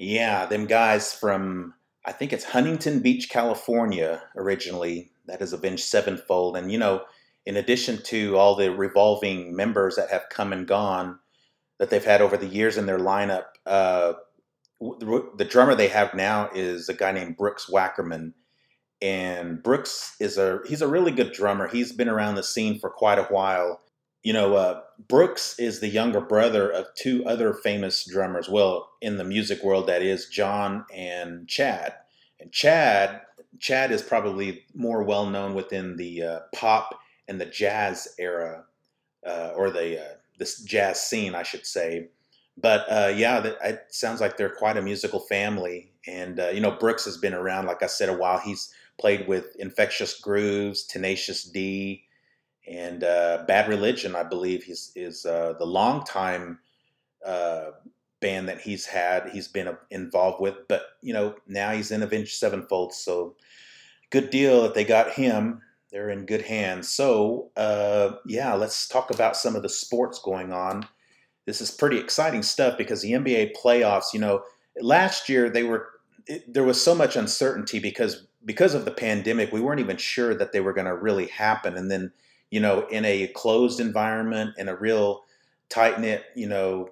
Yeah, them guys from I think it's Huntington Beach, California, originally. That is Avenged Sevenfold, and you know, in addition to all the revolving members that have come and gone that they've had over the years in their lineup, uh, the, the drummer they have now is a guy named Brooks Wackerman, and Brooks is a he's a really good drummer. He's been around the scene for quite a while. You know, uh, Brooks is the younger brother of two other famous drummers. Well, in the music world, that is John and Chad. And Chad, Chad is probably more well known within the uh, pop and the jazz era, uh, or the uh, this jazz scene, I should say. But uh, yeah, that, it sounds like they're quite a musical family. And uh, you know, Brooks has been around, like I said, a while. He's played with Infectious Grooves, Tenacious D, and uh, Bad Religion. I believe he's is uh, the longtime uh, band that he's had. He's been involved with, but you know now he's in Avenged Sevenfold, so good deal that they got him. They're in good hands. So uh, yeah, let's talk about some of the sports going on. This is pretty exciting stuff because the NBA playoffs. You know, last year they were it, there was so much uncertainty because because of the pandemic, we weren't even sure that they were going to really happen. And then, you know, in a closed environment, in a real tight knit, you know,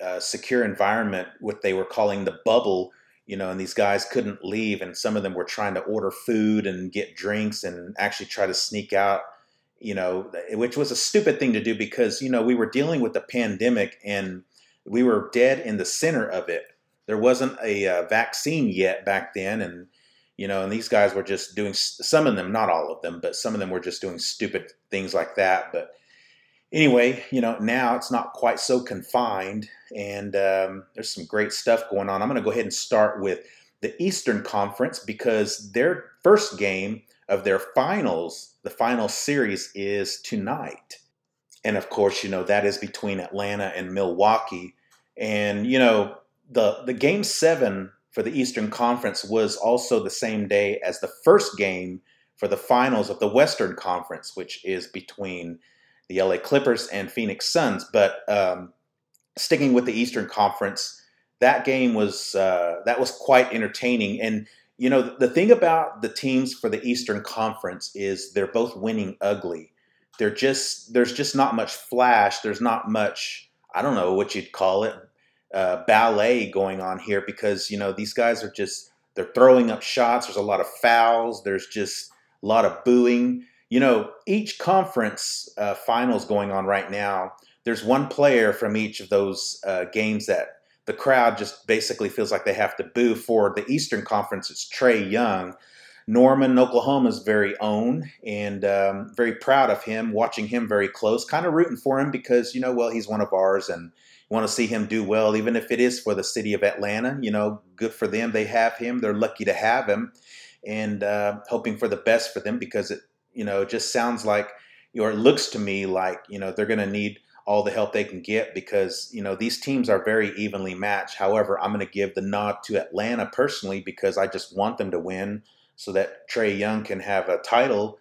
uh, secure environment, what they were calling the bubble, you know, and these guys couldn't leave, and some of them were trying to order food and get drinks and actually try to sneak out, you know, which was a stupid thing to do because you know we were dealing with the pandemic and we were dead in the center of it. There wasn't a uh, vaccine yet back then, and you know, and these guys were just doing some of them, not all of them, but some of them were just doing stupid things like that. But anyway, you know, now it's not quite so confined, and um, there's some great stuff going on. I'm going to go ahead and start with the Eastern Conference because their first game of their finals, the final series, is tonight. And of course, you know, that is between Atlanta and Milwaukee. And, you know, the, the game seven for the Eastern Conference was also the same day as the first game for the finals of the Western Conference, which is between the LA Clippers and Phoenix Suns. But um, sticking with the Eastern Conference, that game was uh, that was quite entertaining. And you know the thing about the teams for the Eastern Conference is they're both winning ugly. They're just there's just not much flash. There's not much I don't know what you'd call it uh, ballet going on here because you know these guys are just they're throwing up shots. There's a lot of fouls. There's just a lot of booing. You know, each conference uh, finals going on right now. There's one player from each of those uh, games that the crowd just basically feels like they have to boo. For the Eastern Conference, it's Trae Young. Norman, Oklahoma's very own, and um, very proud of him. Watching him very close, kind of rooting for him because you know, well, he's one of ours, and want to see him do well, even if it is for the city of Atlanta. You know, good for them. They have him. They're lucky to have him, and uh, hoping for the best for them because it, you know, just sounds like, or it looks to me like, you know, they're going to need all the help they can get because you know these teams are very evenly matched. However, I'm going to give the nod to Atlanta personally because I just want them to win so that Trae Young can have a title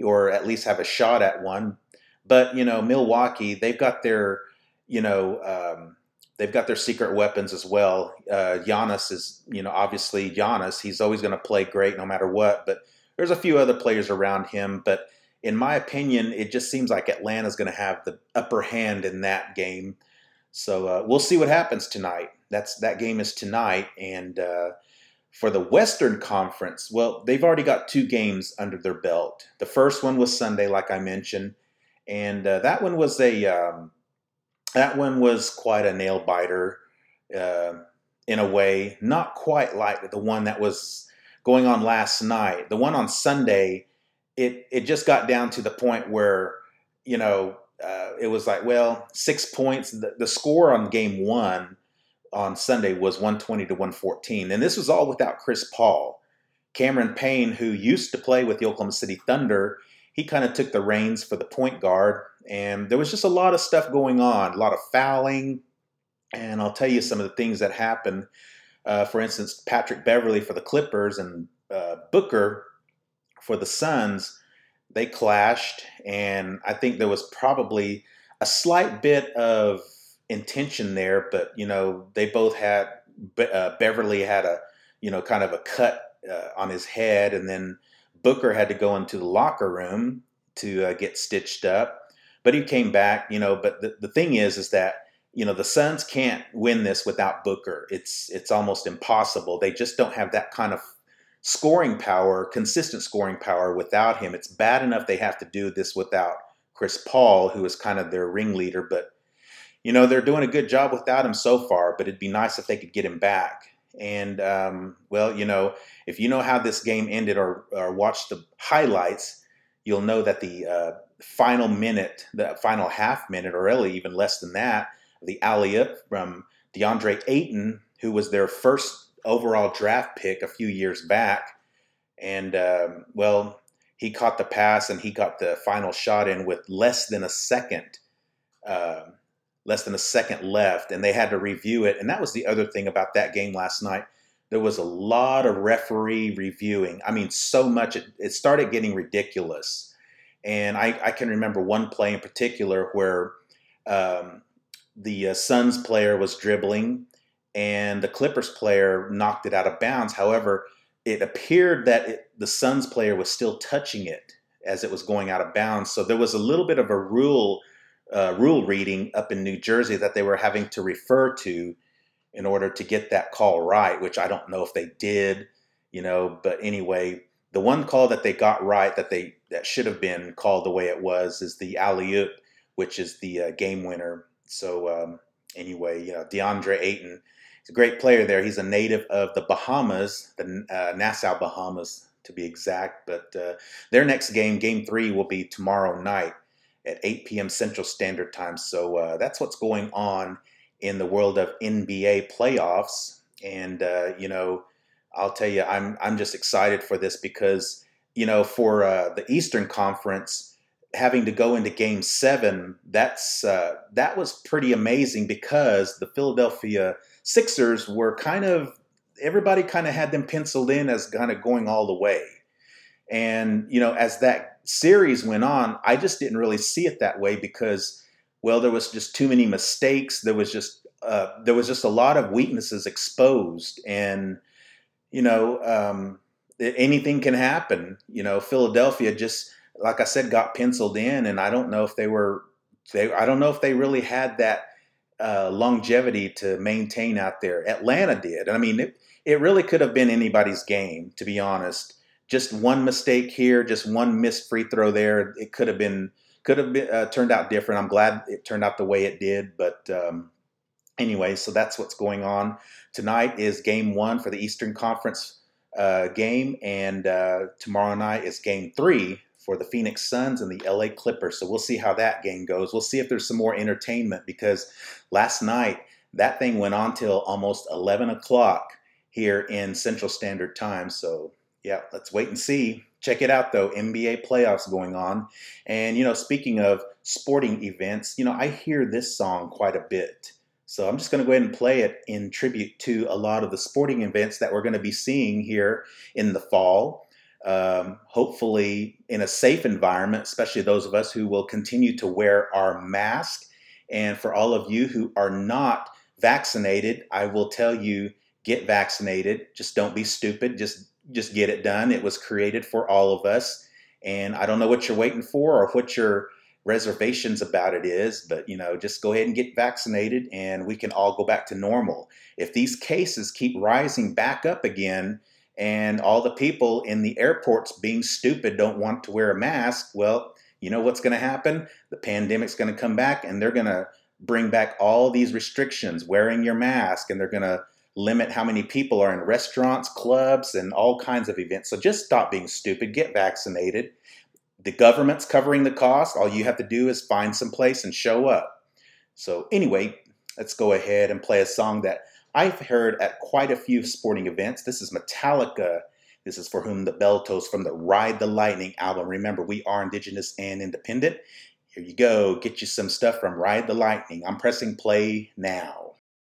or at least have a shot at one. But you know, Milwaukee, they've got their you know, um, they've got their secret weapons as well. Uh, Giannis is, you know, obviously Giannis. He's always going to play great no matter what. But there's a few other players around him. But in my opinion, it just seems like Atlanta's going to have the upper hand in that game. So uh, we'll see what happens tonight. That's that game is tonight, and uh, for the Western Conference, well, they've already got two games under their belt. The first one was Sunday, like I mentioned, and uh, that one was a um, that one was quite a nail biter uh, in a way, not quite like the one that was going on last night. The one on Sunday, it it just got down to the point where you know uh, it was like, well, six points. The, the score on game one on Sunday was 120 to 114, and this was all without Chris Paul. Cameron Payne, who used to play with the Oklahoma City Thunder, he kind of took the reins for the point guard and there was just a lot of stuff going on, a lot of fouling. And I'll tell you some of the things that happened. Uh, for instance, Patrick Beverley for the Clippers and uh, Booker for the Suns, they clashed. And I think there was probably a slight bit of intention there, but, you know, they both had uh, Beverley had a, you know, kind of a cut uh, on his head, and then Booker had to go into the locker room to uh, get stitched up. But he came back, you know. But the, the thing is, is that you know the Suns can't win this without Booker. It's it's almost impossible. They just don't have that kind of scoring power, consistent scoring power without him. It's bad enough they have to do this without Chris Paul, who is kind of their ringleader. But you know they're doing a good job without him so far. But it'd be nice if they could get him back. And um, well, you know, if you know how this game ended or, or watch the highlights, you'll know that the uh, final minute, the final half minute, or really even less than that, the alley oop from DeAndre Ayton, who was their first overall draft pick a few years back. And um, well, he caught the pass and he got the final shot in with less than a second, uh, less than a second left, and they had to review it. And that was the other thing about that game last night. There was a lot of referee reviewing. I mean, so much it, it started getting ridiculous. And I, I, can remember one play in particular where um, the uh, Suns player was dribbling and the Clippers player knocked it out of bounds. However, it appeared that it, the Suns player was still touching it as it was going out of bounds. So there was a little bit of a rule uh, rule reading up in New Jersey that they were having to refer to in order to get that call right, which I don't know if they did, you know. But anyway, the one call that they got right that they that should have been called the way it was is the alley oop, which is the uh, game winner. So um, anyway, you know, DeAndre Ayton He's a great player there. He's a native of the Bahamas, the uh, Nassau Bahamas to be exact. But uh, their next game, game three, will be tomorrow night at 8 p.m. Central Standard Time. So uh, that's what's going on in the world of NBA playoffs. And uh, you know, I'll tell you, I'm I'm just excited for this because you know, for uh, the Eastern Conference having to go into game seven, that's uh, that was pretty amazing because the Philadelphia Sixers were kind of everybody kind of had them penciled in as kind of going all the way. And you know, as that series went on, I just didn't really see it that way because, well, there was just too many mistakes. There was just uh, there was just a lot of weaknesses exposed, and you know, um, anything can happen. You know, Philadelphia just like I said, got penciled in, and I don't know if they were they. I don't know if they really had that uh, longevity to maintain out there. Atlanta did. I mean, it, it really could have been anybody's game, to be honest. Just one mistake here, just one missed free throw there. It could have been could have been uh, turned out different. I'm glad it turned out the way it did. But um, anyway, so that's what's going on tonight. Is game one for the Eastern Conference uh, game, and uh, tomorrow night is game three for the Phoenix Suns and the LA Clippers. So we'll see how that game goes. We'll see if there's some more entertainment because last night that thing went on till almost 11 o'clock here in Central Standard Time. So yeah, let's wait and see. Check it out though, NBA playoffs going on. And you know, speaking of sporting events, you know, I hear this song quite a bit. So I'm just going to go ahead and play it in tribute to a lot of the sporting events that we're going to be seeing here in the fall um, hopefully in a safe environment, especially those of us who will continue to wear our mask. And for all of you who are not vaccinated, I will tell you get vaccinated. Just don't be stupid. Just just get it done. It was created for all of us. And I don't know what you're waiting for or what your reservations about it is, but you know, just go ahead and get vaccinated and we can all go back to normal. If these cases keep rising back up again, and all the people in the airports being stupid don't want to wear a mask, well, you know what's going to happen? The pandemic's going to come back and they're going to bring back all these restrictions, wearing your mask, and they're going to limit how many people are in restaurants, clubs, and all kinds of events. So just stop being stupid, get vaccinated. The government's covering the cost. All you have to do is find some place and show up. So, anyway, let's go ahead and play a song that I've heard at quite a few sporting events. This is Metallica. This is For Whom the Bell Tolls from the Ride the Lightning album. Remember, we are indigenous and independent. Here you go. Get you some stuff from Ride the Lightning. I'm pressing play now.